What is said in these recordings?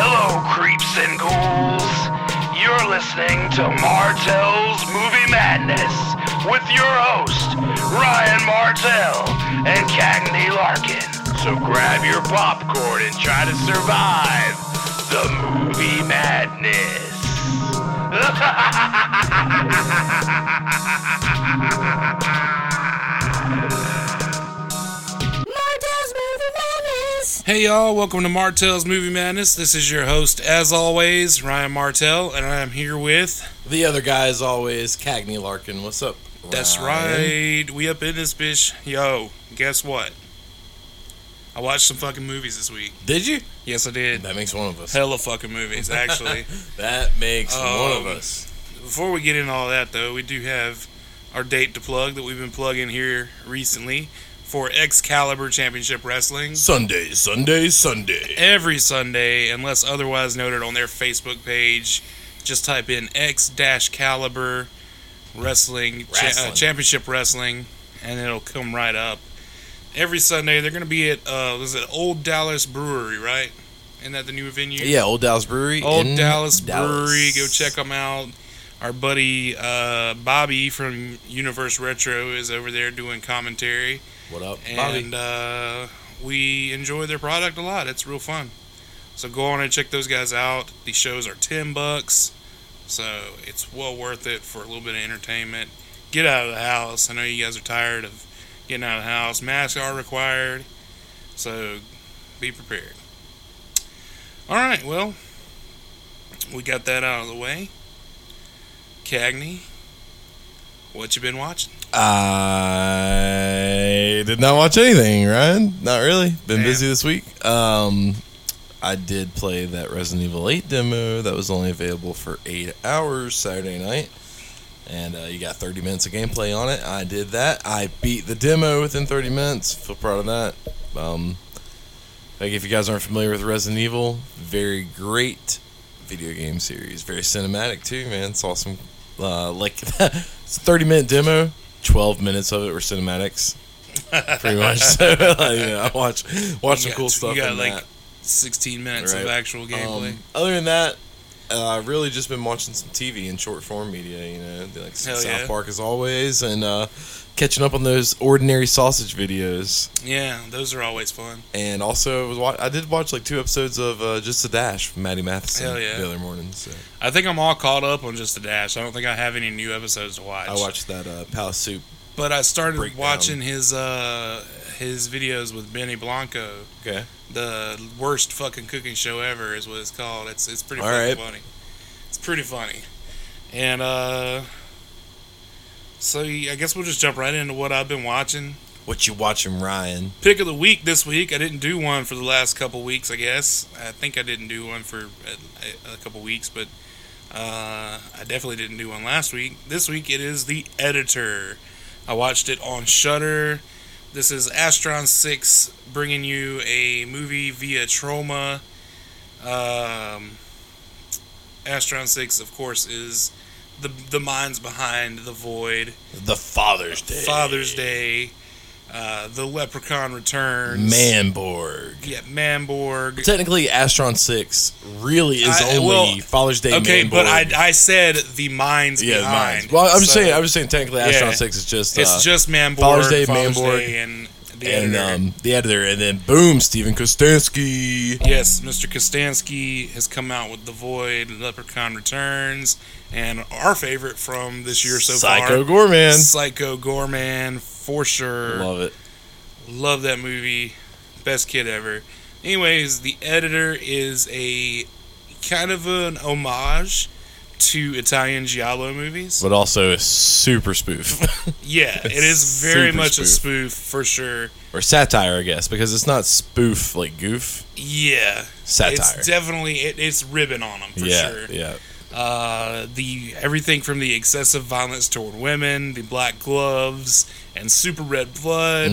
Hello, creeps and ghouls. You're listening to Martell's Movie Madness with your host, Ryan Martell and Cagney Larkin. So grab your popcorn and try to survive the movie madness. Hey y'all, welcome to Martell's Movie Madness. This is your host, as always, Ryan Martell, and I am here with. The other guy, as always, Cagney Larkin. What's up? That's right, we up in this bitch. Yo, guess what? I watched some fucking movies this week. Did you? Yes, I did. That makes one of us. Hella fucking movies, actually. That makes one of Um, us. Before we get into all that, though, we do have our date to plug that we've been plugging here recently for Excalibur Championship Wrestling. Sunday, Sunday, Sunday. every Sunday, unless otherwise noted on their Facebook page. Just type in X Caliber Wrestling, cha- uh, Championship Wrestling, and it'll come right up. Every Sunday, they're going to be at uh, was it Old Dallas Brewery, right? Isn't that the new venue? Yeah, Old Dallas Brewery. Old Dallas, Dallas. Brewery. Go check them out. Our buddy uh, Bobby from Universe Retro is over there doing commentary What up, Bobby? and uh, we enjoy their product a lot. It's real fun. So go on and check those guys out. These shows are ten bucks, so it's well worth it for a little bit of entertainment. Get out of the house. I know you guys are tired of getting out of the house. Masks are required, so be prepared. All right, well, we got that out of the way. Cagney, what you been watching? I did not watch anything, Ryan. Not really. Been Damn. busy this week. Um, I did play that Resident Evil 8 demo that was only available for eight hours Saturday night. And uh, you got 30 minutes of gameplay on it. I did that. I beat the demo within 30 minutes. Feel proud of that. Um, like if you guys aren't familiar with Resident Evil, very great video game series. Very cinematic too, man. It's awesome. Uh, like it's a 30 minute demo. 12 minutes of it were cinematics. Pretty much. so, like, yeah, I watch watch some You cool stuff You got like that. 16 minutes of actual gameplay. Um, other than that, uh, I've really just been watching some TV and short form media. You know, like Hell South yeah. Park as always, and uh, catching up on those ordinary sausage videos. yeah, those are always fun. And also, was wa- I did watch like two episodes of uh, Just a Dash, from Matty Matheson, Hell yeah. the other morning. So I think I'm all caught up on just a dash. I don't think I have any new episodes to watch. I watched that uh, Palace Soup. but I started Breakdown. watching his uh his videos with Benny Blanco. Okay. The worst fucking cooking show ever is what it's called. It's it's pretty All fucking right. funny. It's pretty funny. And uh so I guess we'll just jump right into what I've been watching. What you watching, Ryan? pick of the week this week. I didn't do one for the last couple weeks. I guess I think I didn't do one for a, a couple weeks, but uh, I definitely didn't do one last week. This week it is the editor. I watched it on Shudder. This is Astron Six bringing you a movie via Troma. Um, Astron Six, of course, is the the minds behind the Void. The Father's Day. Father's Day, uh, The Leprechaun Returns, Manborg. yeah, Manborg. Technically, Astron Six really is I- only well, Father's Day. Okay, but I, I said the minds Yeah, behind. mines. Well, I'm just saying. I'm just saying. Technically, Yeah. Astron Six is just. it's uh, just Manborg, Father's Day, Father's Manborg, Day, and the and editor. um, the editor, and then boom, Steven Kostanski. yes, Mr. Kostanski has come out with The Void, Leprechaun Returns, and our favorite from this year so Psycho far, Psycho Goreman. Psycho Goreman, for sure. Love it. Love that movie. Best kid ever. Anyways, the editor is a kind of an homage to Italian giallo movies. But also a super spoof yeah, it is very much a spoof. spoof for sure. or satire, I guess, because it's not spoof like goof. Yeah, Satire. it's definitely it, it's ribbon on them for yeah, sure. yeah. Uh, the everything from the excessive violence toward women, the black gloves, and super red blood,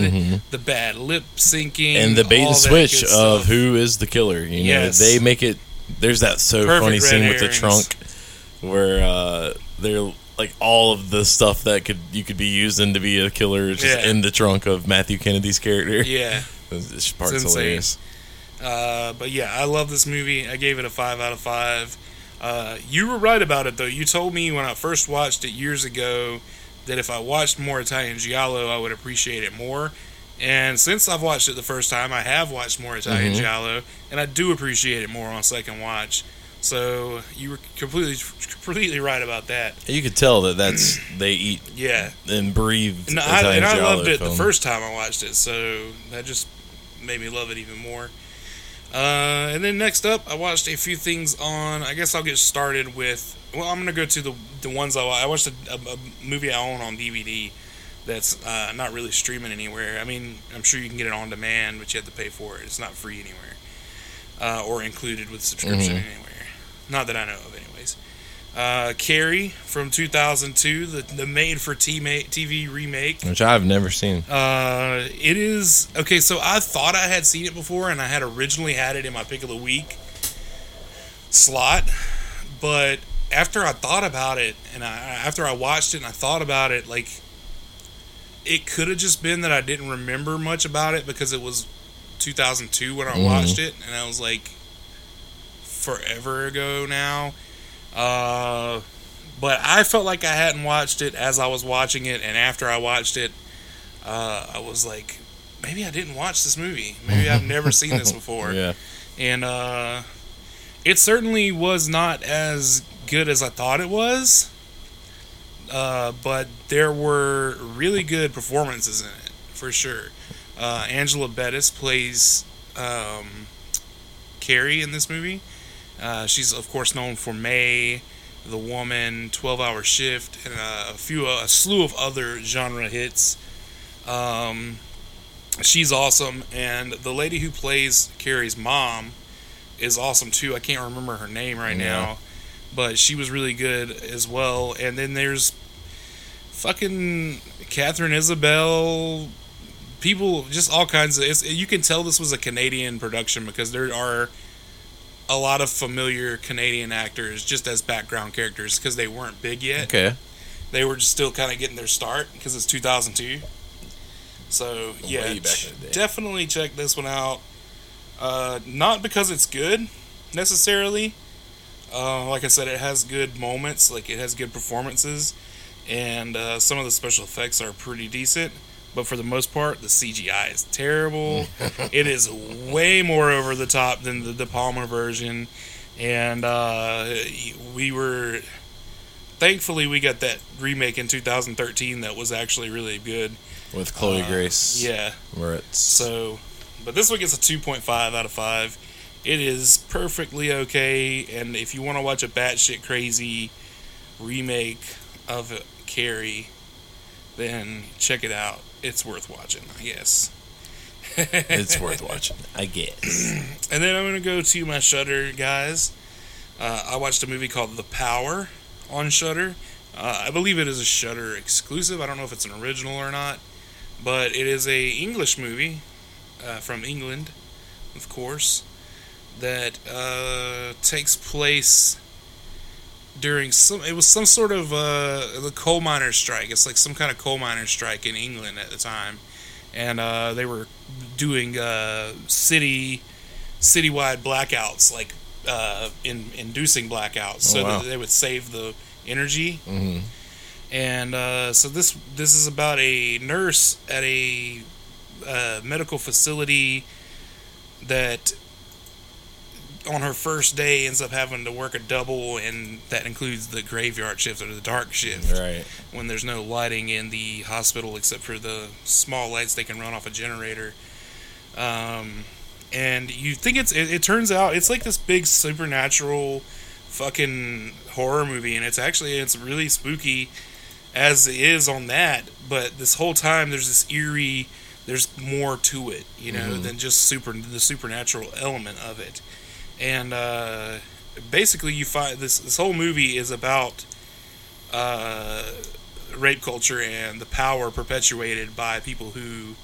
the bad lip syncing, Mm-hmm. And the bait and switch of stuff. who is the killer. You know, Yes. they make it. There's that so Perfect funny scene with the trunk where uh, they're like all of the stuff that could you could be using to be a killer is just Yeah. in the trunk of Matthew Kennedy's character. Yeah. This part's insane. hilarious. Uh, but yeah, I love this movie. I gave it a five out of five. Uh, you were right about it though. You told me when I first watched it years ago that if I watched more Italian Giallo, I would appreciate it more. And since I've watched it the first time, I have watched more Italian Mhm. Giallo, and I do appreciate it more on second watch. So you were completely, completely right about that. You could tell that that's they eat Yeah, and breathe. and I, and I loved it film. the first time I watched it, so that just made me love it even more. Uh, and then next up, I watched a few things on. I guess I'll get started with. Well, I'm gonna go to the the ones I I watched a, a, a movie I own on DVD that's uh, not really streaming anywhere. I mean, I'm sure you can get it on demand, but you have to pay for it. It's not free anywhere, uh, or included with subscription Mhm. anywhere. Not that I know of, anyways. Uh, Carrie from 2002, the the made for TV remake. which I've never seen. Uh, it is okay. So I thought I had seen it before, and I had originally had it in my pick of the week slot. But after I thought about it, and I after I watched it and I thought about it, like it could have just been that I didn't remember much about it because it was 2002 when I Mhm. watched it, and I was like forever ago now. Uh, but I felt like I hadn't watched it as I was watching it, and after I watched it, uh, I was like, maybe I didn't watch this movie. Maybe I've never seen this before. Yeah. And uh, it certainly was not as good as I thought it was. Uh, but there were really good performances in it, for sure. Uh, Angela Bettis plays um, Carrie in this movie. Uh, she's, of course, known for May, The Woman, 12 Hour Shift, and uh, a few, a slew of other genre hits. Um, she's awesome, and the lady who plays Carrie's mom is awesome too. I can't remember her name right Yeah. now, but she was really good as well. And then there's fucking Katharine Isabelle, people, just all kinds of. It's, you can tell this was a Canadian production because there are a lot of familiar Canadian actors just as background characters because they weren't big yet Okay. they were just still kind of getting their start because it's 2002. So yeah, back ch- in the day. definitely check this one out. Uh, not because it's good necessarily. Uh, like I said, it has good moments, like it has good performances, and uh, some of the special effects are pretty decent. But for the most part, the CGI is terrible. it is way more over the top than the De Palma version, and uh, we were thankfully we got that remake in 2013 that was actually really good. With Chloe Uh, Grace Yeah. Moretz. So, but this one gets a 2.5 out of 5. It is perfectly okay, and if you want to watch a batshit crazy remake of Carrie, then check it out. It's worth watching, I guess. it's worth watching, I guess. And then I'm going to go to my Shudder guys. Uh, I watched a movie called The Power on Shudder. Uh, I believe it is a Shudder exclusive. I don't know if it's an original or not, but it is a English movie uh, from England, of course, that uh, takes place during some. It was some sort of uh, the coal miners' strike. It's like some kind of coal miners' strike in England at the time, and uh, they were doing uh, city citywide blackouts, like uh, in, inducing blackouts, so Oh, wow. that they would save the energy. hmm And uh, so this this is about a nurse at a uh, medical facility that on her first day ends up having to work a double, and that includes the graveyard shift or the dark shift Right. when there's no lighting in the hospital except for the small lights they can run off a generator. Um, and you think it's it, it turns out it's like this big supernatural fucking horror movie, and it's actually it's really spooky as it is on that. But this whole time there's this eerie, there's more to it, you know, Mhm. than just super the supernatural element of it. And uh, basically, you find this this whole movie is about uh, rape culture and the power perpetuated by people who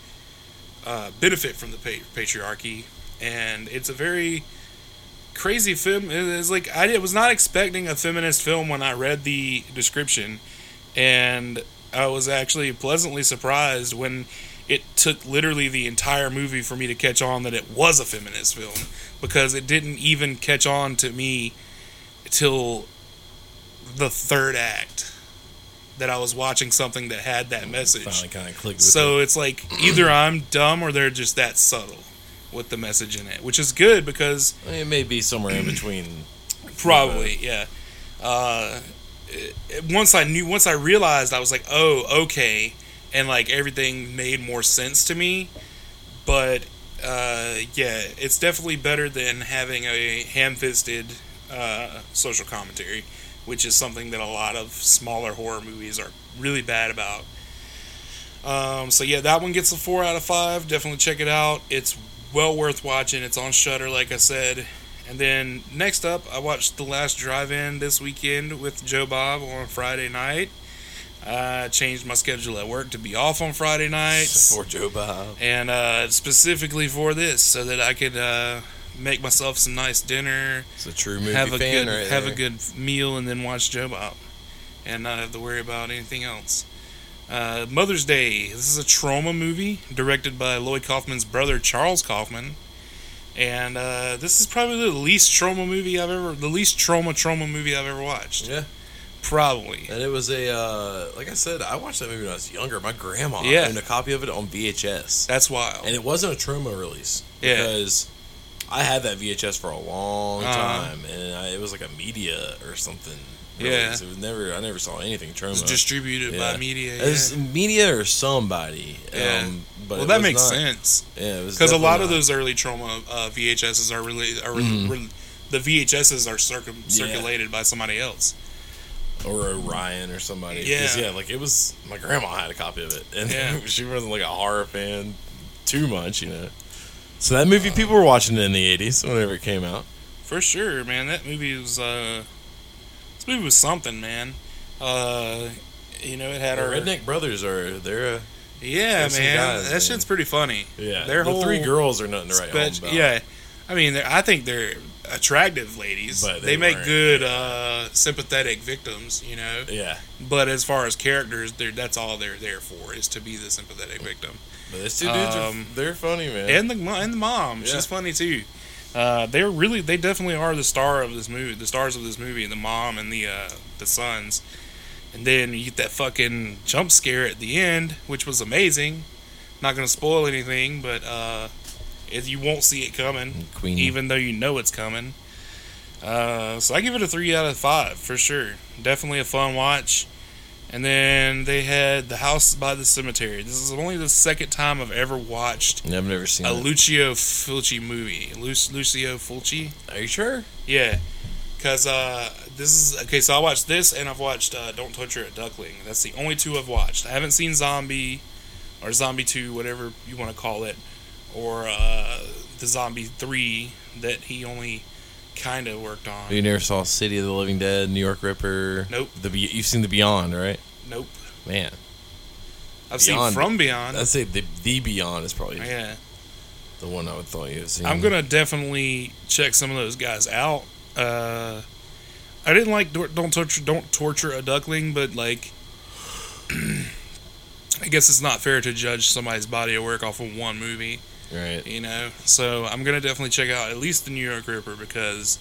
uh, benefit from the patriarchy. And it's a very crazy film. It's like I was not expecting a feminist film when I read the description, and I was actually pleasantly surprised when it took literally the entire movie for me to catch on that it was a feminist film because it didn't even catch on to me till the third act that I was watching something that had that message. Finally, kind of clicked. With So it's like either I'm dumb or they're just that subtle with the message in it, which is good because it. it may be somewhere in between. Probably, yeah. Uh, it- it- once I knew, once I realized, I was like, oh, okay, and like everything made more sense to me. But uh, yeah, it's definitely better than having a ham-fisted uh, social commentary, which is something that a lot of smaller horror movies are really bad about. Um, so yeah, that one gets a four out of five. Definitely check it out. It's well worth watching. It's on Shudder, like I said. And then next up, I watched The Last Drive-In this weekend with Joe Bob on Friday night. I changed my schedule at work to be off on Friday nights, For Joe Bob. and uh, specifically for this, so that I could uh, make myself some nice dinner, It's a true movie have a fan good right have there. a good meal, and then watch Joe Bob, and not have to worry about anything else. Uh, Mother's Day. This is a Troma movie directed by Lloyd Kaufman's brother Charles Kaufman, and uh, this is probably the least Troma movie I've ever, the least Troma Troma movie I've ever watched. Yeah, Probably. and it was a uh, like I said, I watched that movie when I was younger. My grandma Yeah. owned a copy of it on VHS, That's wild. and it wasn't a Troma release Yeah. because I had that VHS for a long Uh-huh. time, and I, it was like a media or something. Yeah. release. it was never. I never saw anything Troma. It was distributed Yeah. by media. It was media or somebody. Yeah. Um, but well, that makes not- sense Yeah, because a lot definitely of those early Troma uh, VHSs are really are re- the VHSs are circum- Yeah. circulated by somebody else. Or Orion or somebody. Yeah. yeah, like it was. My grandma had a copy of it, and Yeah. she wasn't like a horror fan too much, you know. So that movie, people were watching it in the '80s whenever it came out. For sure, man. That movie was uh, this movie was something, man. Uh, you know, it had The our Redneck Brothers are they're uh, yeah, man. guys, that man. shit's pretty funny. yeah. Their the whole three girls are nothing to write home about. yeah, I mean, I think they're attractive ladies. But they, they make good, uh, sympathetic victims, you know. yeah. But as far as characters, they're, that's all they're there for is to be the sympathetic victim. But those two dudes Um, are they're funny, man. And the and the mom, Yeah. she's funny too. Uh, they're really, they definitely are the star of this movie, the stars of this movie, the mom and the uh, the sons. And then you get that fucking jump scare at the end, which was amazing. Not gonna spoil anything, but uh, you won't see it coming Queen. even though you know it's coming. Uh, so I give it a three out of five for sure. Definitely a fun watch. And then they had The House by the Cemetery. This is only the second time I've ever watched I've never seen a it. Lucio Fulci movie. Lu- Lucio Fulci? Are you sure? Yeah. Because uh, this is. Okay, so I watched this and I've watched uh, Don't Torture a Duckling. That's the only two I've watched. I haven't seen Zombie or Zombie 2, whatever you want to call it, or uh, the Zombie 3 that he only kind of worked on. You never saw City of the Living Dead, New York Ripper. Nope. The Be- you've seen the Beyond, right? Nope. Man, I've Beyond. seen From Beyond. I'd say the the Beyond is probably yeah. the one I would thought you had seen. I'm gonna definitely check some of those guys out. Uh, I didn't like don't torture don't torture a duckling, but like, I guess it's not fair to judge somebody's body of work off of one movie, right. you know. So I'm gonna definitely check out at least the New York Ripper because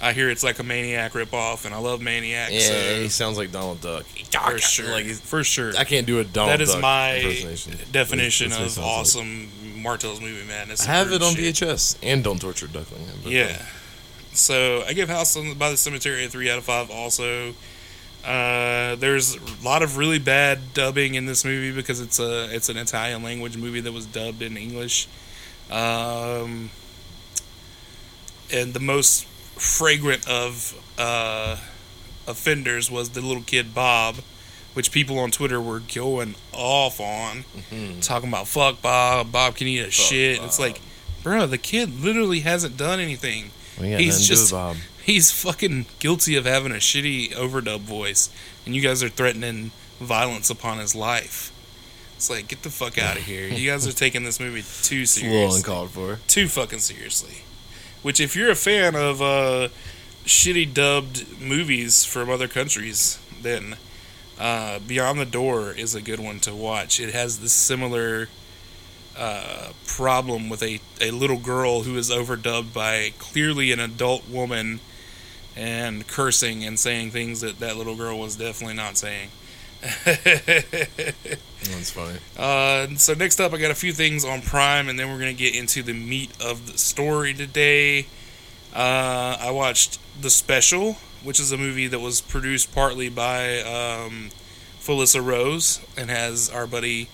I hear it's like a Maniac ripoff, and I love Maniac. Yeah, so he sounds like Donald Duck. for sure, Like for sure. I can't do a Donald. That is Duck my definition of sounds like. awesome Martell's movie madness. I have it on shit. VHS and Don't Torture Duckling. Yeah. So I give House on, by the Cemetery a three out of five. Also, uh, there's a lot of really bad dubbing in this movie because it's a it's an Italian language movie that was dubbed in English. Um, and the most fragrant of uh, offenders was the little kid Bob, which people on Twitter were going off on, Mhm. talking about "fuck Bob," "Bob can eat a shit." It's like, bro, the kid literally hasn't done anything. He's just- Bob. He's fucking guilty of having a shitty overdub voice, and you guys are threatening violence upon his life. It's like, get the fuck out of here. You guys are taking this movie too It's a little seriously. uncalled for. Too fucking seriously. Which, if you're a fan of uh, shitty dubbed movies from other countries, then uh, Beyond the Door is a good one to watch. It has this similar uh, problem with a, a little girl who is overdubbed by clearly an adult woman and cursing and saying things that that little girl was definitely not saying. That's funny. Uh, so next up, I got a few things on Prime, and then we're gonna get into the meat of the story today. Uh, I watched The Special, which is a movie that was produced partly by um, Felissa Rose and has our buddy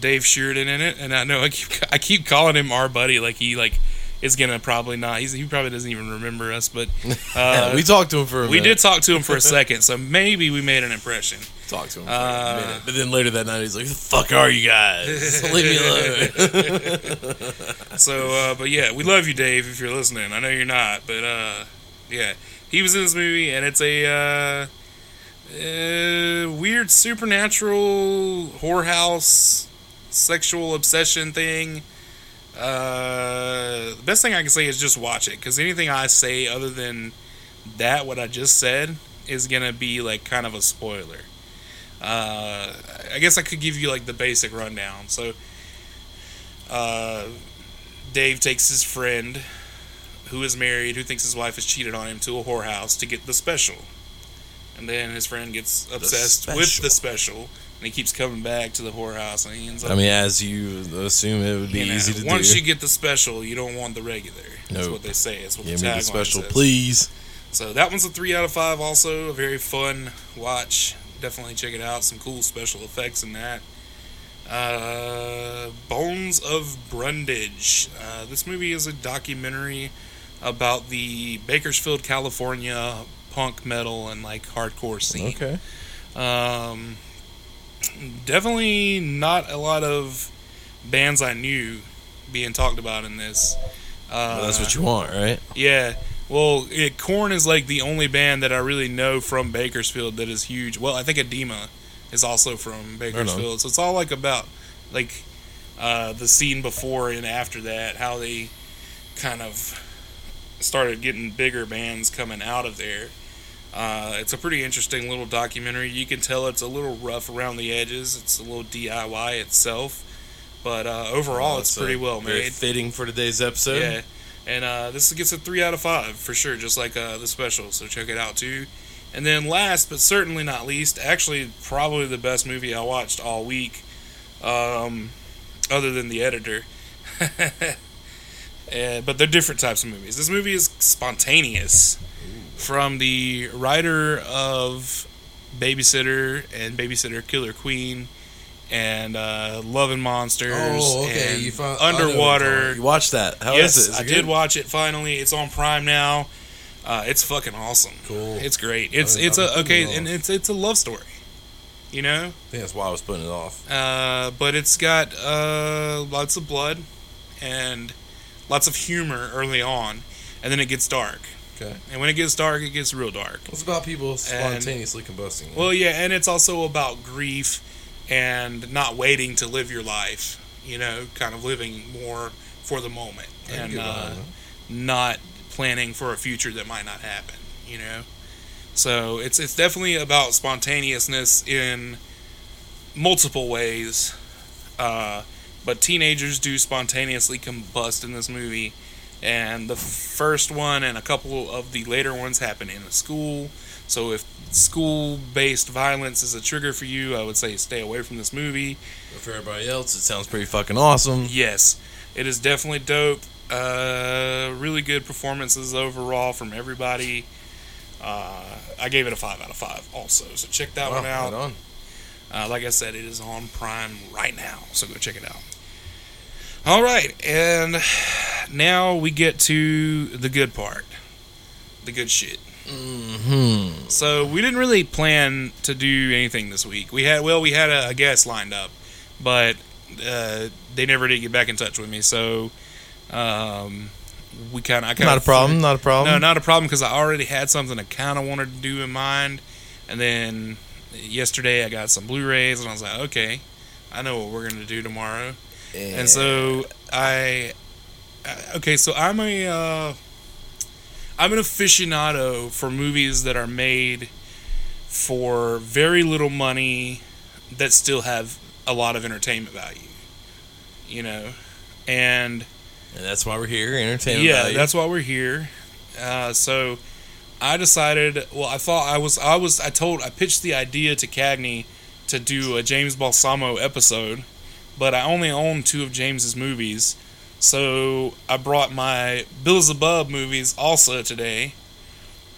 Dave Sheridan in it. And I know I keep I keep calling him our buddy, like he like is gonna probably not. He's, he probably doesn't even remember us, but uh, we talked to him for a we minute. did talk to him for a second, so maybe we made an impression. talk to him for Uh, a minute. But then later that night, he's like, the fuck are you guys? Leave me alone." So, uh, but yeah, we love you, Dave, if you're listening. I know you're not, but uh, yeah, he was in this movie, and it's a uh, uh, weird supernatural whorehouse sexual obsession thing. Uh, the best thing I can say is just watch it, because anything I say other than that, what I just said, is gonna be like kind of a spoiler. Uh, I guess I could give you like the basic rundown. So, uh, Dave takes his friend, who is married, who thinks his wife has cheated on him, to a whorehouse to get the special. And then his friend gets obsessed with the special, and he keeps coming back to the whorehouse, and he ends up. I mean, as you assume, it would be you know, easy to once do. you get the special, you don't want the regular. That's what they say. That's what Give the me the special, says. please. So that one's a three out of five. Also, a very fun watch. Definitely check it out. Some cool special effects in that. Uh, Bones of Brundage. Uh, this movie is a documentary about the Bakersfield, California punk metal and like hardcore scene. Okay. Um, definitely not a lot of bands I knew being talked about in this. Uh, Well, that's what you want, right? yeah. Well, it, Korn is like the only band that I really know from Bakersfield that is huge. Well, I think Adema is also from Bakersfield. So it's all like about like uh, the scene before and after that, how they kind of started getting bigger bands coming out of there. Uh, it's a pretty interesting little documentary. You can tell it's a little rough around the edges. It's a little DIY itself, but uh, overall, it's pretty well very made. fitting for today's episode. Yeah, and uh, this gets a three out of five for sure, just like uh, the special. So check it out too. And then last but certainly not least, actually probably the best movie I watched all week, um, other than the editor. Uh, but they're different types of movies. This movie is spontaneous, from the writer of Babysitter and Babysitter Killer Queen, and uh, Love and Monsters. Oh, okay, and you found- I know what you're Underwater. You watched that? How is yes, it? Is it I good? did watch it finally. It's on Prime now. Uh, it's fucking awesome. Cool. It's great. It's I've- it's I've a okay, it and it's it's a love story. You know, I think that's why I was putting it off. uh, but it's got uh, lots of blood and lots of humor early on, and then it gets dark. Okay. And when it gets dark, it gets real dark. It's about people spontaneously combusting. Well, yeah, and it's also about grief and not waiting to live your life. You know, kind of living more for the moment and uh, not planning for a future that might not happen. You know, so it's it's definitely about spontaneousness in multiple ways. Uh, but teenagers do spontaneously combust in this movie, and the first one and a couple of the later ones happen in a school. So if school-based violence is a trigger for you, I would say stay away from this movie. But for everybody else, it sounds pretty fucking awesome. Yes, it is definitely dope. Uh, really good performances overall from everybody. Uh, I gave it a five out of five, also. So check that Wow, one out. right on. Uh, like I said, it is on Prime right now, so go check it out. All right, and now we get to the good part, the good shit. Hmm. So we didn't really plan to do anything this week. We had well, we had a, a guest lined up, but uh, they never did get back in touch with me. So um, we kind of Not a problem. Not a problem. no, not a problem because I already had something I kind of wanted to do in mind, and then yesterday I got some Blu-rays, and I was like, okay, I know what we're gonna do tomorrow. And so I, I- okay, so I'm a, uh, I'm an aficionado for movies that are made for very little money that still have a lot of entertainment value. you know, and And that's why we're here, entertainment yeah, value. that's why we're here. Uh, so I decided. Well, I thought I was. I was. I told. I pitched the idea to Cagney to do a James Balsamo episode, but I only own two of James's movies, so I brought my Bill Zebub movies also today.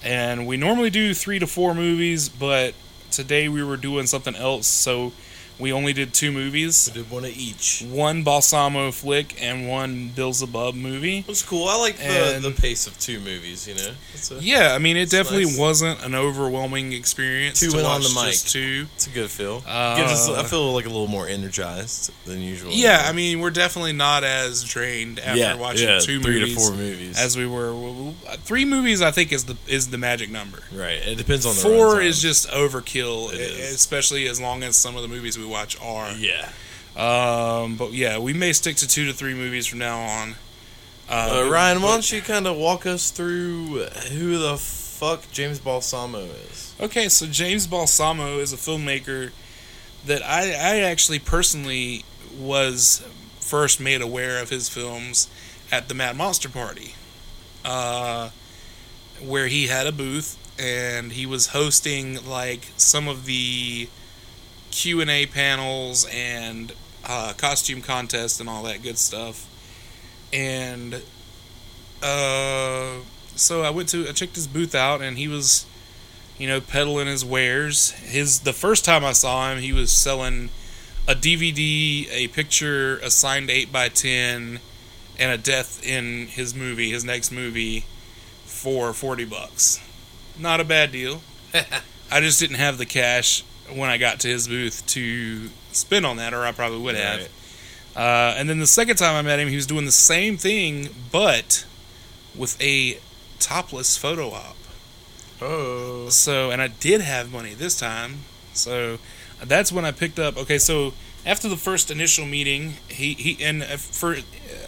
And we normally do three to four movies, but today we were doing something else, so we only did two movies. We did one of each. One Balsamo flick and one Bill Zebub movie. It was cool. I like the, the pace of two movies, you know? A, Yeah, I mean, it definitely nice. wasn't an overwhelming experience. Two to went on the mic. just Two. it's a good feel. Uh, Gives us, I feel like a little more energized than usual. Yeah, I mean, we're definitely not as drained after yeah, watching yeah, two three movies to four movies. as we were. Three movies, I think, is the is the magic number. right. It depends on the Four is just overkill, It is. especially as long as some of the movies we watch are. yeah. Um, but yeah, we may stick to two to three movies from now on. Uh, but- Ryan, why don't you kind of walk us through who the fuck James Balsamo is? Okay, so James Balsamo is a filmmaker that I, I actually personally was first made aware of his films at the Mad Monster Party, uh, where he had a booth and he was hosting like some of the Q and A panels and uh, costume contests and all that good stuff, and uh, so I went to I checked his booth out and he was you know, peddling his wares. His the first time I saw him, he was selling a DVD, a picture, a signed eight by ten, and a death in his movie, his next movie, for forty bucks. Not a bad deal. I just didn't have the cash when I got to his booth to spin on that, or I probably would have. Right. Uh, and then the second time I met him, he was doing the same thing, but with a topless photo op. Oh. So, and I did have money this time. So, that's when I picked up. Okay, so after the first initial meeting, he he and uh, for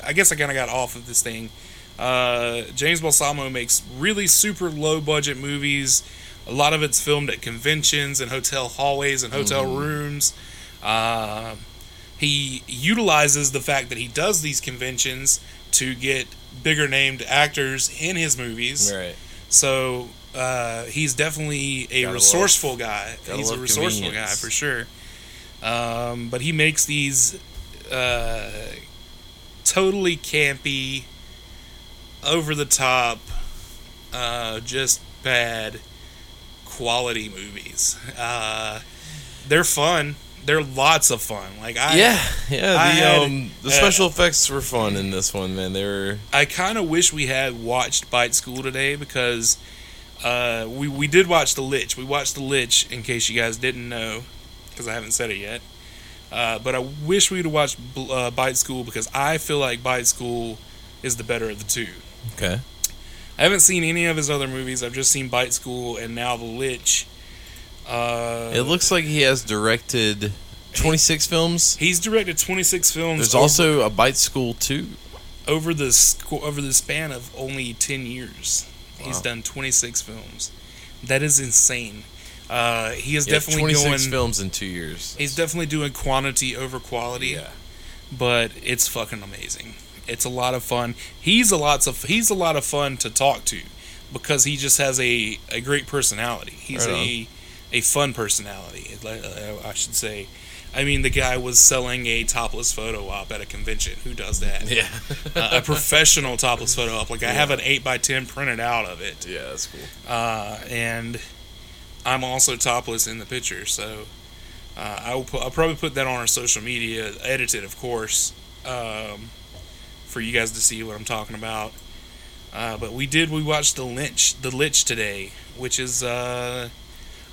I guess I kind of got off of this thing. Uh, James Balsamo makes really super low budget movies. A lot of it's filmed at conventions and hotel hallways and hotel rooms. Uh, he utilizes the fact that he does these conventions to get bigger named actors in his movies. Right. So uh, he's definitely a Gotta resourceful guy. He's a resourceful guy for sure. Um, but he makes these uh, totally campy, over the top, uh, just bad quality movies. Uh, they're fun. They're lots of fun. Like I, yeah, yeah. The had, um the uh, special effects were fun in this one, man. They were I kind of wish we had watched Bite School today because uh, we we did watch The Lich. We watched The Lich in case you guys didn't know because I haven't said it yet. Uh, but I wish we'd have watched uh, Bite School because I feel like Bite School is the better of the two. okay. I haven't seen any of his other movies. I've just seen Bite School and now The Lich. Uh, It looks like he has directed 26 films. he's directed 26 films. There's over- also a Bite School 2. over the sc- over the span of only 10 years he's done 26 films that is insane uh, he is Yeah, definitely 26 doing films in 2 years. he's definitely doing quantity over quality Yeah. but it's fucking amazing it's a lot of fun he's a lots of he's a lot of fun to talk to because he just has a, a great personality he's Right a a fun personality uh, I should say I mean, the guy was selling a topless photo op at a convention. Who does that? Yeah. uh, a professional topless photo op. Like I have an eight x ten printed out of it, yeah, that's cool. uh, and I'm also topless in the picture. So uh, I will put, I'll probably put that on our social media, edited, of course, um, for you guys to see what I'm talking about. Uh, but we did we watched the Lynch, the Lich today, which is uh,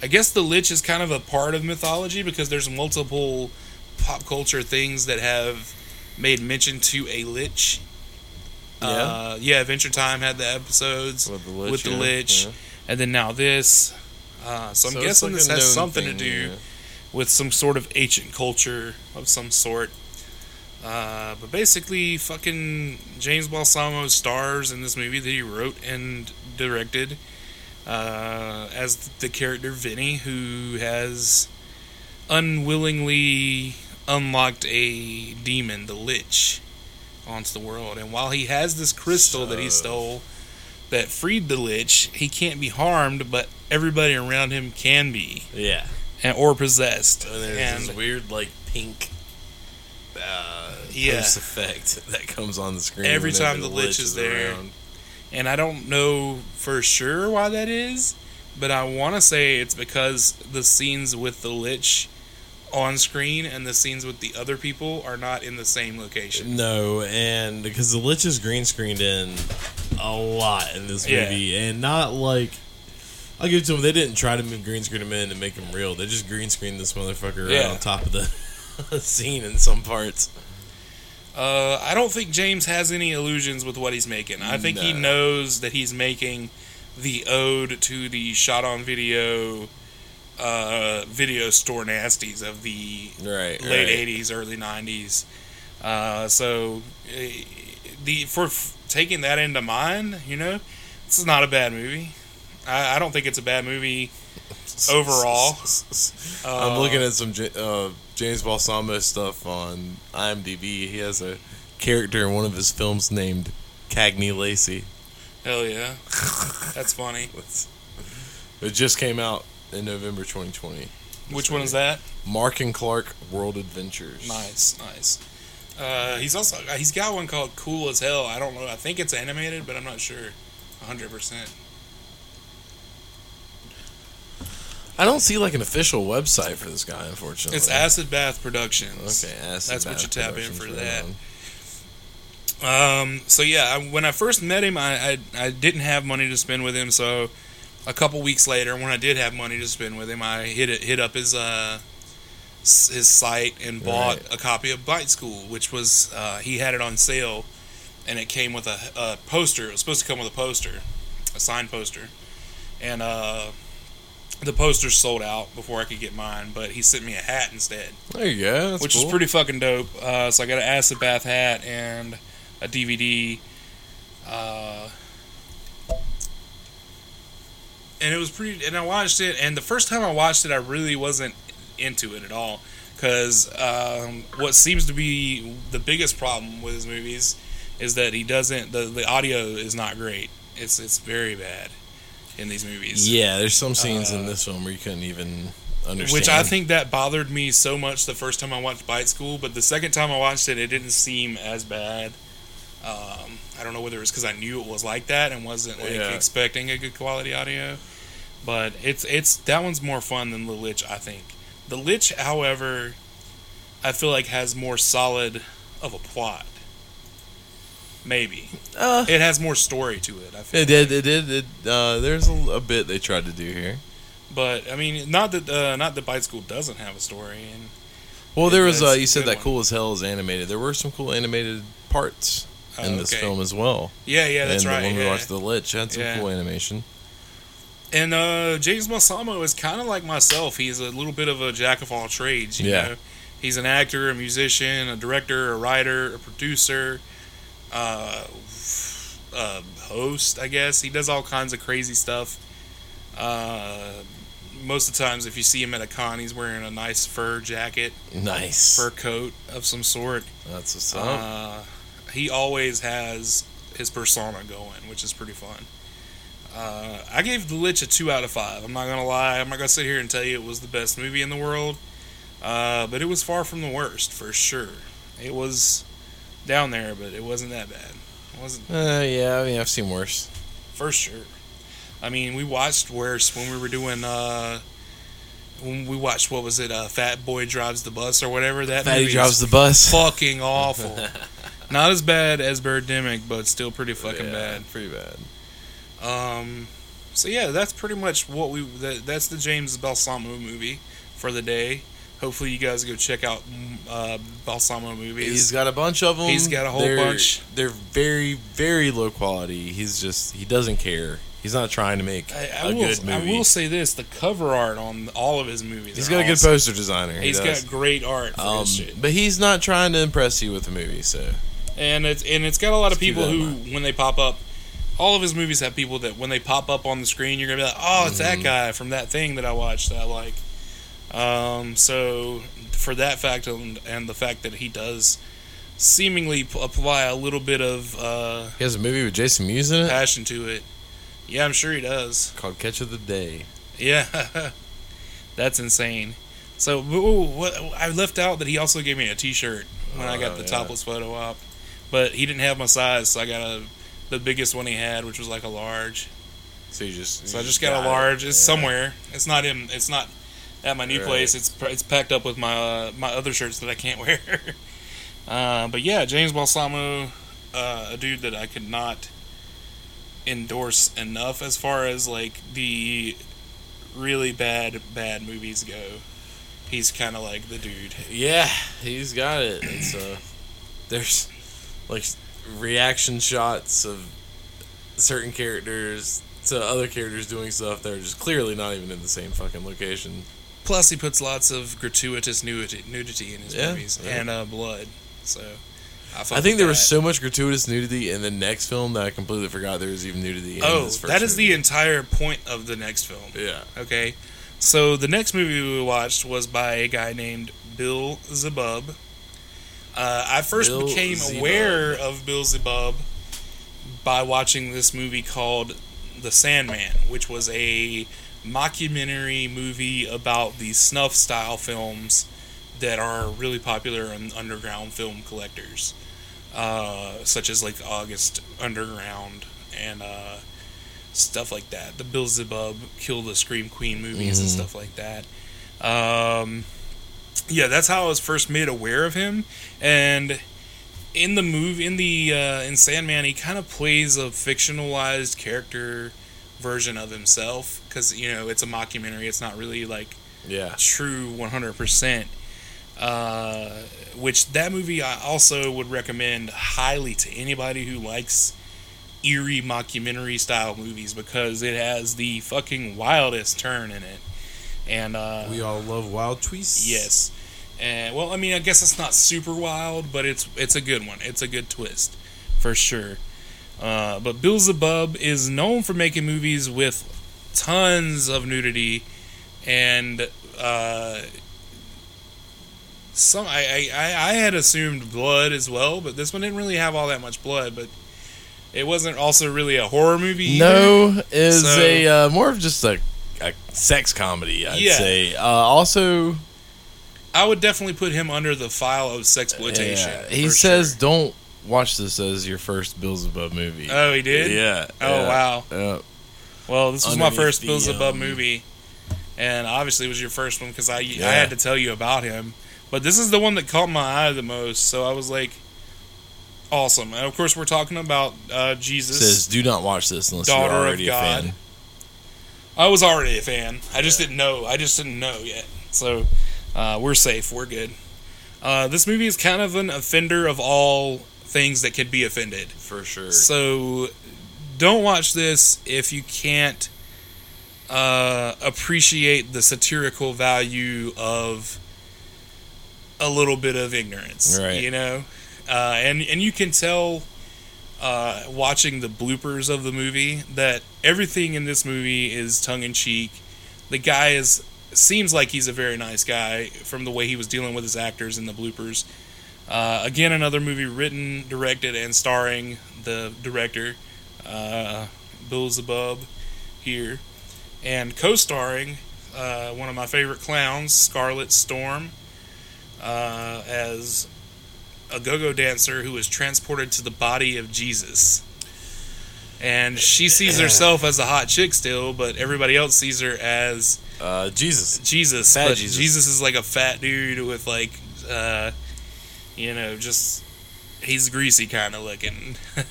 I guess the Lich is kind of a part of mythology because there's multiple pop culture things that have made mention to a Lich. Yeah. Uh, yeah, Adventure Time had the episodes With the Lich. with the yeah, Lich, yeah. and then now this. Uh, so I'm So guessing like this has something thing, to do with some sort of ancient culture of some sort. Uh, but basically, fucking James Balsamo stars in this movie that he wrote and directed uh, as the character Vinny, who has unwillingly unlocked a demon, the Lich, onto the world. And while he has this crystal that he stole that freed the Lich, he can't be harmed, but everybody around him can be Yeah. and or possessed. And there's And this weird like pink uh, Yeah. post effect that comes on the screen Every time the Lich is there. around. and I don't know for sure why that is, but I want to say it's because the scenes with the Lich on screen and the scenes with the other people are not in the same location. No, and because the Lich is green screened in a lot in this Yeah. movie, and not like I'll give it to them. They didn't try to move green screen him in and make him real. They just green screened this motherfucker Yeah. right on top of the. scene in some parts. Uh, I don't think James has any illusions with what he's making. I think he knows that he's making the ode to the shot on video uh, video store nasties of the Right. late right. '80s, early '90s. Uh, so, uh, the for f- taking that into mind, you know, this is not a bad movie. I, I don't think it's a bad movie overall. Uh, I'm looking at some uh, James Balsamo stuff on IMDb. He has a character in one of his films named Cagney Lacey. Hell yeah, that's funny. It just came out in November 2020. Which one is that? Mark and Clark World Adventures. Nice, nice. Uh, he's also he's got one called Cool as Hell. I don't know. I think it's animated, but I'm not sure. 100. percent I don't see like an official website for this guy, unfortunately. It's Acid Bath Productions. Okay, Acid Bath. That's what you tap in for that. Um, so yeah, I, when I first met him, I, I I didn't have money to spend with him. So a couple weeks later, when I did have money to spend with him, I hit it hit up his uh his site and bought Right. a copy of Bite School, which was uh, he had it on sale, and it came with a, a poster. It was supposed to come with a poster, a signed poster, and uh. The poster sold out before I could get mine, but he sent me a hat instead There you go. Which cool. is pretty fucking dope. Uh, so I got an acid bath hat and a DVD. Uh, and it was pretty. And I watched it, and the first time I watched it, I really wasn't into it at all. Because um, what seems to be the biggest problem with his movies is that he doesn't. The, the audio is not great. It's it's very bad in these movies. Yeah, there's some scenes Uh, in this film where you couldn't even understand. Which I think that bothered me so much the first time I watched Bite School, but the second time I watched it, it didn't seem as bad. Um, I don't know whether it was because I knew it was like that and wasn't like Yeah. expecting a good quality audio, but it's it's that one's more fun than the Lich. I think the Lich, however, I feel like has more solid of a plot. Maybe Uh, it has more story to it. I feel. it did. It did. It, uh, there's a, a bit they tried to do here. But I mean, not that uh, not that Bite School doesn't have a story, and Well, there was. Uh, you said that one. cool as hell is animated. There were some cool animated parts uh, in this okay. film as well. Yeah, yeah, that's and right. When we yeah. watched The Lich, had some Yeah. cool animation. And uh, James Balsamo is kind of like myself. He's a little bit of a jack of all trades. You Yeah. know, he's an actor, a musician, a director, a writer, a producer, uh, a host. I guess he does all kinds of crazy stuff. Uh, most of the times, if you see him at a con, he's wearing a nice fur jacket, Nice. fur coat of some sort. That's what's up. Uh, he always has his persona going, which is pretty fun. Uh, I gave The Lich a two out of five. I'm not gonna lie. I'm not gonna sit here and tell you it was the best movie in the world, uh, but it was far from the worst for sure. It was down there, but it wasn't that bad. It wasn't Uh, yeah, I mean, I've seen worse. for sure. I mean, we watched worse when we were doing. Uh, when we watched what was it? Uh, Fat Boy drives the bus or whatever. That Fatty drives the bus. fucking awful. Not as bad as Birdemic, but still pretty fucking Yeah, bad. Pretty bad. Um, so yeah, that's pretty much what we. That, that's the James Balsamo movie for the day. Hopefully, you guys go check out uh, Balsamo movies. He's got a bunch of them. He's got a whole they're, bunch. They're very, very low quality. He's just he doesn't care. He's not trying to make I, a I will. good movie. I will say this: the cover art on all of his movies. He's got a good poster designer. He He's does. got great art um, but he's not trying to impress you with the movie. So and it's and it's got a lot of Let's keep people who, when they pop up, all of his movies have people that when they pop up on the screen, you're gonna be like, oh, it's Mm-hmm. that guy from that thing that I watched that I like. Um, so for that fact and, and the fact that he does seemingly p- apply a little bit of uh, He has a movie with Jason Mewes in it passion to it. Yeah, I'm sure he does. called Catch of the Day. Yeah, that's insane. So ooh, what, I left out that he also gave me a T-shirt when I got Oh, the yeah. topless photo op, but he didn't have my size, so I got a the biggest one he had, which was like a large. So you just So I you just got, a it. large. It's Yeah. somewhere. It's not in. It's not at my new Right. place. It's it's packed up with my uh, my other shirts that I can't wear. uh, but yeah, James Balsamo, uh, a dude that I could not endorse enough as far as like the really bad bad movies go. He's kind of like the dude. Yeah, he's got it. It's uh, there's like reaction shots of certain characters to other characters doing stuff that are just clearly not even in the same fucking location. Plus, he puts lots of gratuitous nudity, nudity in his Yeah, movies yeah. and uh, blood. So I, I think there was so much gratuitous nudity in the next film that I completely forgot there was even nudity in Oh, that is the entire point of the next film. yeah. Okay, so the next movie we watched was by a guy named Bill Zebub. Uh, I first Bill became Zebub. aware of Bill Zebub by watching this movie called The Sandman, which was a mockumentary movie about the snuff style films that are really popular in underground film collectors, uh, such as like August Underground and uh, stuff like that. The Bill Zebub Kill the Scream Queen movies and Mhm. stuff like that. Um, yeah, that's how I was first made aware of him. And in the movie, in the uh, in Sandman, he kind of plays a fictionalized character version of himself because you know it's a mockumentary. It's not really like Yeah. true 100%. Uh, which that movie I also would recommend highly to anybody who likes eerie mockumentary style movies because it has the fucking wildest turn in it. And uh, We all love wild twists. Yes. And well, I mean, I guess it's not super wild, but it's it's a good one. It's a good twist, for sure. Uh, but Bill Zebub is known for making movies with tons of nudity and uh, some. I, I I I had assumed blood as well, but this one didn't really have all that much blood. But it wasn't also really a horror movie. either. No is So- a uh, more of just a, a sex comedy. I'd Yeah. say. Uh, also, I would definitely put him under the file of sexploitation. yeah, he says, sure. "Don't watch this as your first Bill Zebub movie." Oh, he did. Yeah. Oh yeah, wow. yeah. Well, this was my Underneath first the, Bill Zebub um, movie, and obviously it was your first one because I Yeah. I had to tell you about him. But this is the one that caught my eye the most, so I was like, awesome. And of course, we're talking about uh, Jesus. Says, "Do not watch this unless you're of already a fan." I was already a fan. I just didn't know. I just didn't know yet. So uh, we're safe. We're good. Uh, this movie is kind of an offender of all things that can be offended. For sure. So don't watch this if you can't uh, appreciate the satirical value of a little bit of ignorance. Right. You know, uh, and and you can tell uh, watching the bloopers of the movie that everything in this movie is tongue in cheek. The guy is seems like he's a very nice guy from the way he was dealing with his actors in the bloopers. Uh, again, another movie written, directed, and starring the director, uh, Bill Zebub, here, and co-starring uh, one of my favorite clowns, Scarlet Storm, uh, as a go-go dancer who is transported to the body of Jesus. And she sees herself as a hot chick still, but everybody else sees her as Uh, Jesus. Jesus. Fat but Jesus. Jesus. is like a fat dude with like, uh, you know, just he's greasy kind of looking.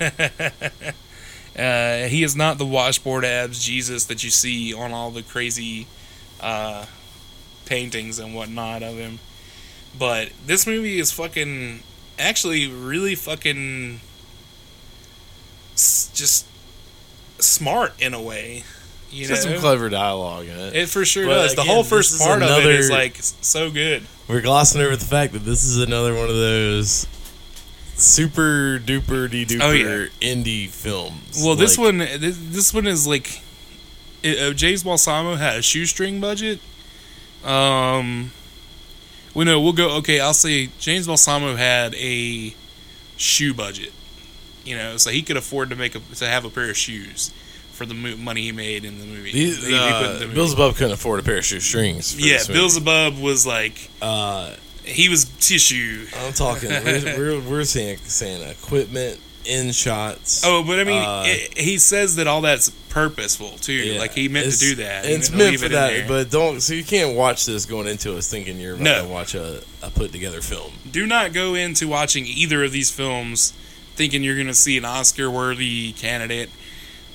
uh, he is not the washboard abs Jesus that you see on all the crazy uh, paintings and whatnot of him. But this movie is fucking, actually, really fucking, s- just smart in a way. You It's know, some clever dialogue in it. it for sure But does. The whole first part of it is like so good. We're glossing over the fact that this is another one of those super duper de duper Oh, yeah. indie films. Well, this Like, one, this, this one is like, it, uh, James Balsamo had a shoestring budget. Um, well, no, we'll go. Okay, I'll say James Balsamo had a shoe budget. You know, so he could afford to make a to have a pair of shoes for the mo- money he made in the movie. These, He- he uh, the movie. Bill Zebub couldn't afford a pair of shoestrings. yeah. Bill Zebub was like Uh, he was tissue. I'm talking. We're, we're, we're saying saying equipment in shots. Oh, but I mean, Uh, it, he says that all that's purposeful too. Yeah. Like he meant to do that. It's meant to meant leave for it that, but don't. So you can't watch this going into us thinking you're about No. to watch a, a put together film. do not go into watching either of these films thinking you're going to see an Oscar worthy candidate.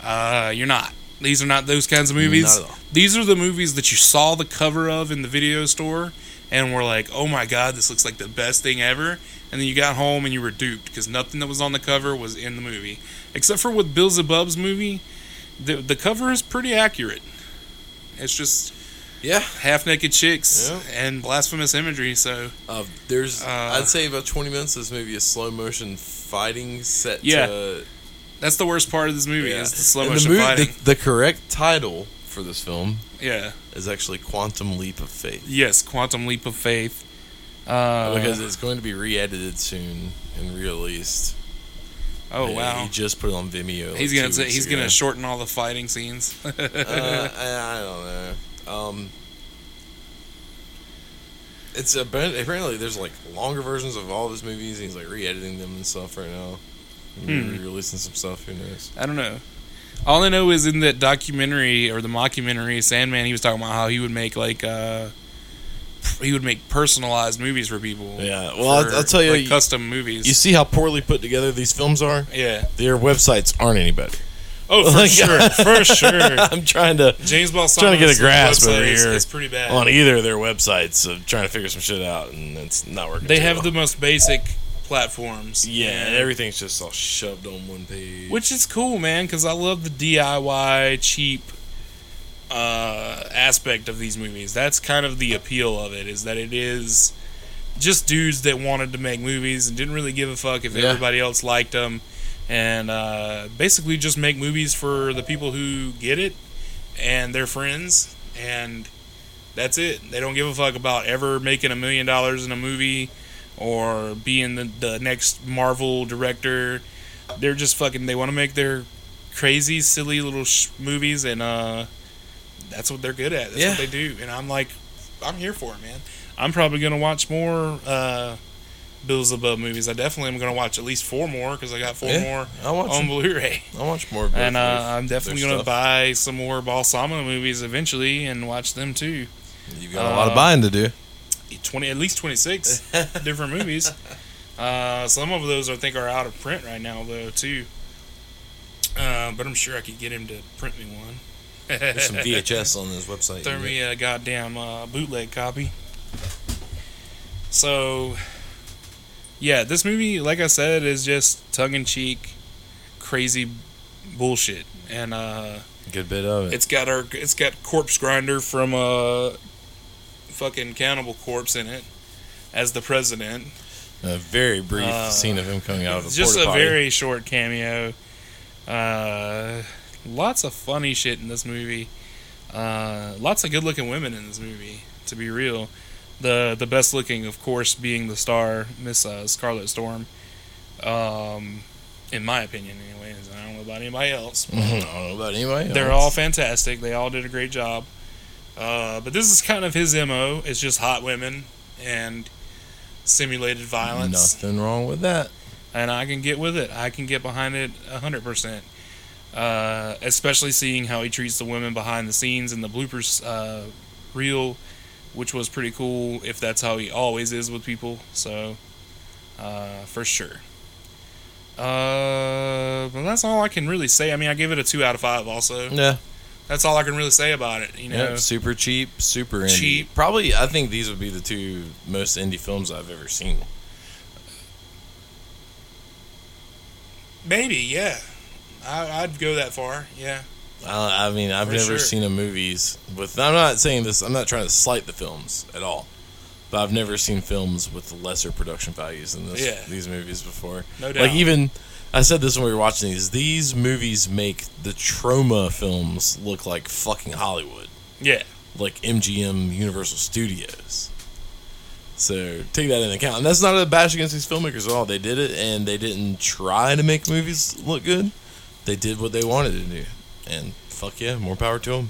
Uh, you're not. These are not those kinds of movies. Not at all. These are the movies that you saw the cover of in the video store and were like, oh my god, this looks like the best thing ever. And then you got home and you were duped because nothing that was on the cover was in the movie. Except for with Bill Zebub's movie, the, the cover is pretty accurate. It's just Yeah. half naked chicks Yeah. and blasphemous imagery, so. Uh, there's, Uh, I'd say about 20 minutes of this movie is slow motion fighting set Yeah. to. That's the worst part of this movie Yeah. is the slow motion the, mo- fighting. the, the correct title for this film yeah. is actually Quantum Leap of Faith. Yes, Quantum Leap of Faith. Uh, because it's going to be re-edited soon and re-released. oh Yeah, wow, He just put it on Vimeo. he's gonna two say, weeks he's ago. gonna shorten all the fighting scenes. uh, I, don't know. Um, it's apparently, apparently there's like longer versions of all of his movies. And he's like re-editing them and stuff right now. Hmm. Re-releasing some stuff. Who knows? I don't know. All I know is in that documentary or the mockumentary Sandman, he was talking about how he would make like uh, he would make personalized movies for people. Yeah, well, I'll- I'll tell you, like, you- custom movies. You see how poorly put together these films are? yeah. Their websites aren't any better. Oh, for Like- sure, for sure. I'm trying to James Balsamo Trying to get a grasp over here is pretty bad. on either of their websites of trying to figure some shit out, and it's not working. They have well. the most basic platforms. yeah, and- everything's just all shoved on one page. which is cool, man, because I love the DIY cheap uh, aspect of these movies. That's kind of the appeal of it, is that it is just dudes that wanted to make movies and didn't really give a fuck if Yeah. everybody else liked them, and uh, basically just make movies for the people who get it and their friends, and that's it. They don't give a fuck about ever making a million dollars in a movie or being the, the next Marvel director. They're just fucking. They want to make their crazy, silly little sh- movies, and uh, that's what they're good at. That's Yeah. what they do. And I'm like, I'm here for it, man. I'm probably gonna watch more uh, Bill Zebub movies. I definitely am gonna watch at least four more because I got four Yeah, more I'll watch on them. Blu-ray. I'll watch more. And uh, I'm definitely gonna stuff. buy some more Balsamo movies eventually and watch them too. You've got a lot uh, of buying to do. Twenty, at least twenty six different movies. Uh, some of those I think are out of print right now though too. Uh, but I'm sure I could get him to print me one. There's some VHS on this website. Throw me a goddamn uh, bootleg copy. So, yeah, this movie, like I said, is just tongue in cheek, crazy bullshit, and uh, Good bit of it. it's got our it's got Corpse Grinder from uh, fucking Cannibal Corpse in it as the president. a very brief uh, scene of him coming out of a just a very short cameo. Uh, lots of funny shit in this movie. Uh, lots of good looking women in this movie. To be real, the the best looking, of course, being the star, Miss uh, Scarlet Storm. Um, in my opinion, anyways. I don't know about anybody else. I don't know about anybody. They're all fantastic. They all did a great job. Uh, but this is kind of his mo. It's just hot women and simulated violence Nothing wrong with that. and I can get with it. I can get behind it hundred percent. Uh, especially seeing how he treats the women behind the scenes in the bloopers uh, reel, which was pretty cool. If that's how he always is with people, so uh, for sure. Uh, but that's all I can really say. I mean, I give it a two out of five. Also, Yeah. That's all I can really say about it. You know, Yep, super cheap, super indie. Cheap. Probably, I think these would be the two most indie films I've ever seen. maybe yeah. I, I'd go that far. Yeah. I, I mean, I've For never sure. seen a movies with. I'm not saying this. I'm not trying to slight the films at all, but I've never seen films with lesser production values than this. Yeah. These movies before. No doubt. Like even, I said this when we were watching these. These movies make the Troma films look like fucking Hollywood. Yeah. like MGM Universal Studios. So take that into account. And that's not a bash against these filmmakers at all. They did it and they didn't try to make movies look good. They did what they wanted to do. And fuck yeah, more power to them.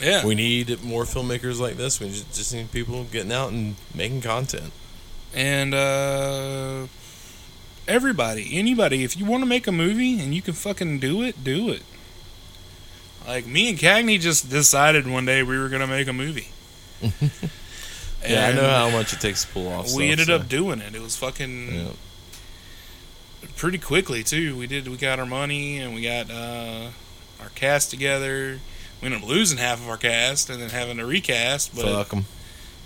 Yeah. We need more filmmakers like this. We just, need people getting out and making content. and uh, everybody, anybody, if you want to make a movie and you can fucking do it, do it. Like me and Cagney just decided one day we were gonna make a movie. Yeah, I know how much it takes to pull off. we stuff, ended so, up doing it. It was fucking Yeah. pretty quickly too. We did. We got our money and we got uh, our cast together. We ended up losing half of our cast and then having to recast. But Fuck 'em.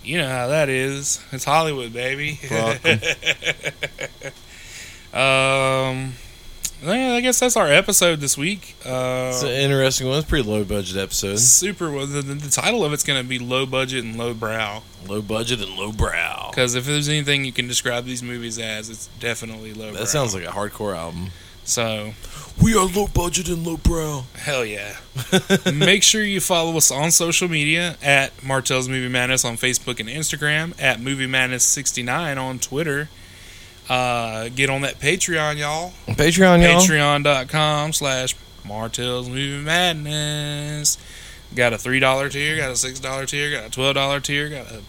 you know how that is. It's Hollywood, baby. Fuck 'em. um, yeah, I guess that's our episode this week. It's Uh, an interesting one. It's a pretty low budget episode. super. well, The, the, the title of it's going to be low budget and low brow. Low budget and low brow. Because if there's anything you can describe these movies as, it's definitely low. brow. That sounds like a hardcore album. so. We are low budget and low brow. Hell yeah. Make sure you follow us on social media at Martell's Movie Madness on Facebook and Instagram, at Movie Madness69 on Twitter. Uh, get on that Patreon, y'all. Patreon, y'all. Patreon.com slash Martell's Movie Madness. Got a $3 tier, got a $6 tier, got a $12 tier, got a,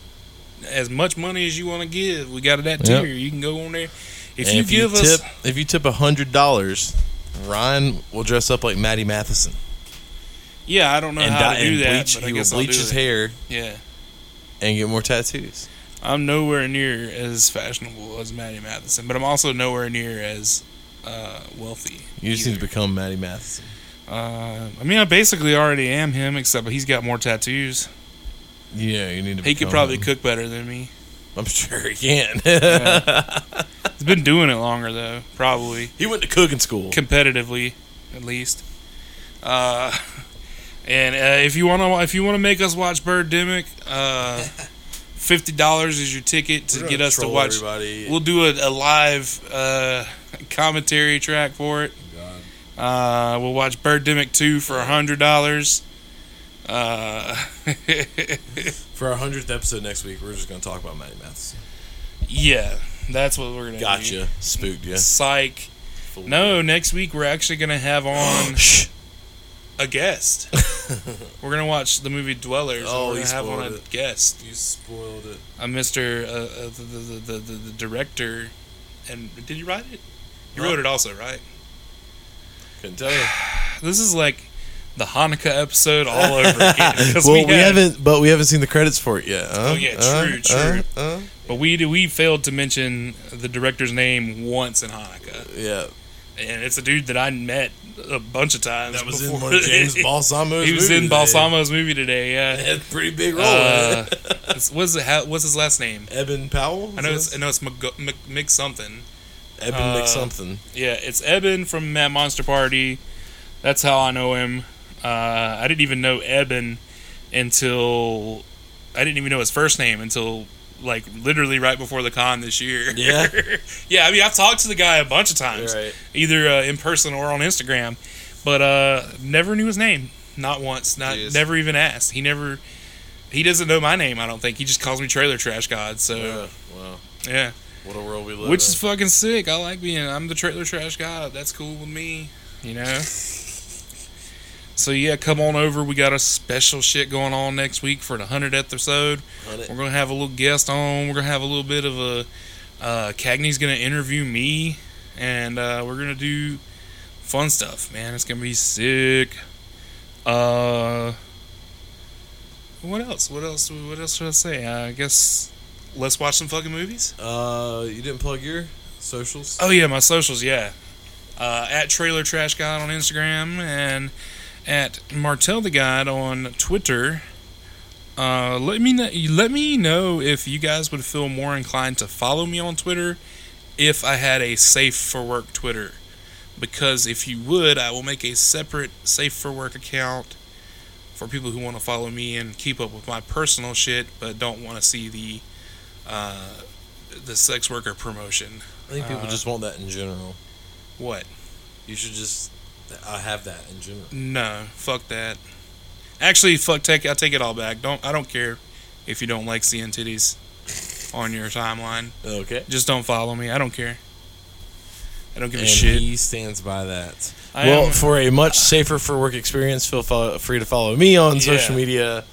as much money as you want to give. We got it at Yep. tier. You can go on there. If And you if give you us. tip, if you tip a hundred dollars, Ryan will dress up like Matty Matheson Yeah, I don't know and, how to do that. bleach. He will bleach his hair Yeah. and get more tattoos. I'm nowhere near as fashionable as Matty Matheson, but I'm also nowhere near as uh, wealthy. You just either. need to become Matty Matheson. Uh, I mean, I basically already am him, except he's got more tattoos. Yeah, you need to. He could probably him. cook better than me. I'm sure he can. He's been doing it longer though, probably he went to cooking school. competitively, at least. Uh, and uh, if you want to, if you want to make us watch Birdemic, uh, fifty dollars is your ticket to get us to watch. Everybody. We'll do a, a live uh, commentary track for it. Uh, we'll watch Birdemic 2 for a hundred dollars. Uh, For our hundredth episode next week, we're just gonna talk about Matty Matheson. yeah, that's what we're gonna do. Gotcha. Spooked you. Psych. No, next week we're actually gonna have on Shh. A guest. we're gonna watch the movie Dwellers. Oh, you have on a it. guest, You spoiled it. a Mister, uh, uh, the, the, the, the the director. And did you write it? You No. wrote it also, right? Couldn't tell you. This is like the Hanukkah episode all over again. well, we, had- haven't, but we haven't seen the credits for it yet. huh? Oh, yeah, Uh, true, true. uh, uh. But we we failed to mention the director's name once in Hanukkah, yeah, and it's a dude that I met a bunch of times. that was in before- of James Balsamo's. he was in today. Balsamo's movie today. Had Yeah. a pretty big role. Uh, in what's it? How, what's his last name? Eben Powell. I know it's I know it's McGo- Mc, Mc something. Eben uh, Mc something. Yeah, it's Eben from Mad Monster Party. That's how I know him. Uh, I didn't even know Eben until I didn't even know his first name until like literally right before the con this year. Yeah? yeah. I mean, I've talked to the guy a bunch of times, Right. either uh, in person or on Instagram, but uh, never knew his name. Not once. Not Jeez. never even asked. He never. He doesn't know my name. I don't think. He just calls me Trailer Trash God. So Yeah. Wow. yeah. What a world we live Which in. is fucking sick. I like being. I'm the trailer trash God. That's cool with me. You know. so yeah, come on over. We got a special shit going on next week for the hundredth episode. We're gonna have a little guest on. We're gonna have a little bit of a. Uh, Cagney's gonna interview me, and uh, we're gonna do fun stuff. Man, it's gonna be sick. Uh. What else? What else? What else should I say? Uh, I guess let's watch some fucking movies. Uh, you didn't plug your socials. Oh yeah, my socials, yeah. Uh, at Trailer Trash Guide on Instagram and at Martel the Guide on Twitter. Uh, let me know, let me know if you guys would feel more inclined to follow me on Twitter if I had a safe for work Twitter. Because if you would, I will make a separate safe for work account for people who want to follow me and keep up with my personal shit, but don't want to see the uh, the sex worker promotion. I think people uh, just want that in general. What? You should just uh, have that in general. No, fuck that. Actually, fuck, take I take it all back. Don't I don't care if you don't like seeing titties on your timeline. Okay. Just don't follow me. I don't care. I don't give And a shit. he stands by that. I well, am- for a much safer for work experience, feel fo- free to follow me on social media.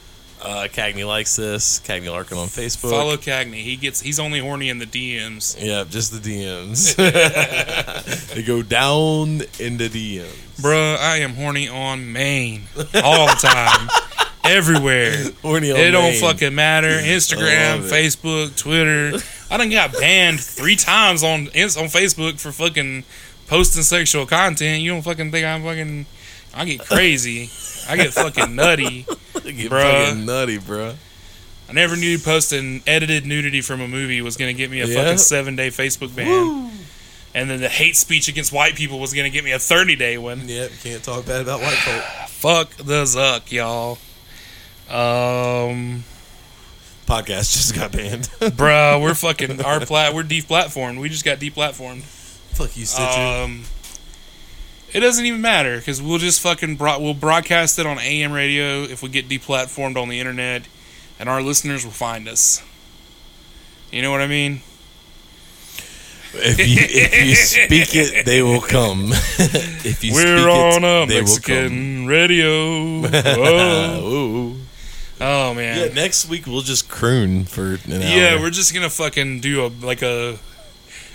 Uh, Cagney likes this. Cagney Larkin on Facebook. follow Cagney. He gets he's only horny in the DMs. Yeah, just the DMs. they go down in the DMs. Bruh, I am horny on main all the time, everywhere. Horny on It don't main. fucking matter. Instagram, love it. Facebook, Twitter. I done got banned three times on on Facebook for fucking posting sexual content. You don't fucking think I'm fucking. I get crazy. I get fucking nutty. Get Bruh. fucking nutty, bruh. I never knew posting edited nudity from a movie was gonna get me a Yeah? fucking seven day Facebook ban. And then the hate speech against white people was gonna get me a thirty day one. Yep, can't talk bad about white folk. Fuck the Zuck, y'all. Um, Podcast just got banned. bruh, we're fucking our plat. We're deplatformed. We just got deplatformed. Fuck you, Stitcher. Um, it doesn't even matter because we'll just fucking bro- we'll broadcast it on AM radio if we get deplatformed on the internet, and our listeners will find us. You know what I mean? if you if you speak it, they will come. if you We're speak on it, a Mexican radio. will come. Whoa. Oh Yeah, man. next week we'll just croon for an hour. Yeah, we're just gonna fucking do a like a.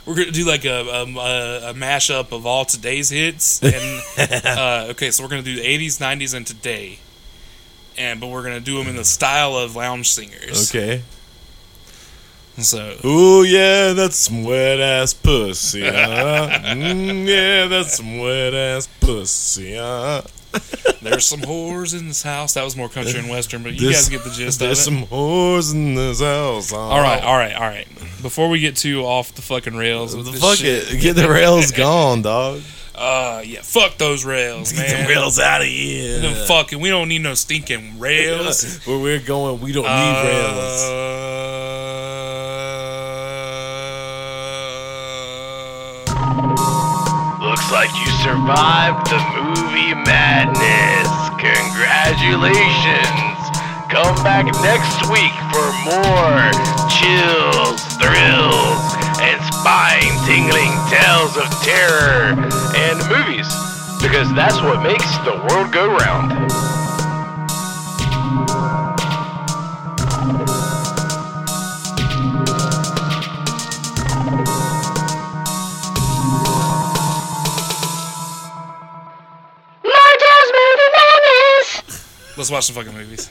We're gonna do like a um, a, a mashup of all today's hits, and uh, okay, so we're gonna do the '80s, '90s, and today, and but we're gonna do them in the style of lounge singers. okay. So Ooh yeah, that's some wet ass pussy. Huh? mm, yeah, that's some wet ass pussy. Huh? there's some whores in this house. That was more country and western, but you guys get the gist of it. There's some whores in this house. Huh? all right, all right, all right. Before we get too off the fucking rails, with this Fuck shit, it, get the rails gone, dog. Uh, yeah, fuck those rails, man. Get the rails out of here. Them fucking, we don't need no stinking rails. Where we're going, we don't need rails. Uh, Looks like you survived the movie madness. Congratulations. Come back next week for more chills, thrills, and spine tingling tales of terror and movies. Because that's what makes the world go round. Martell's Movie Madness! let's watch some fucking movies.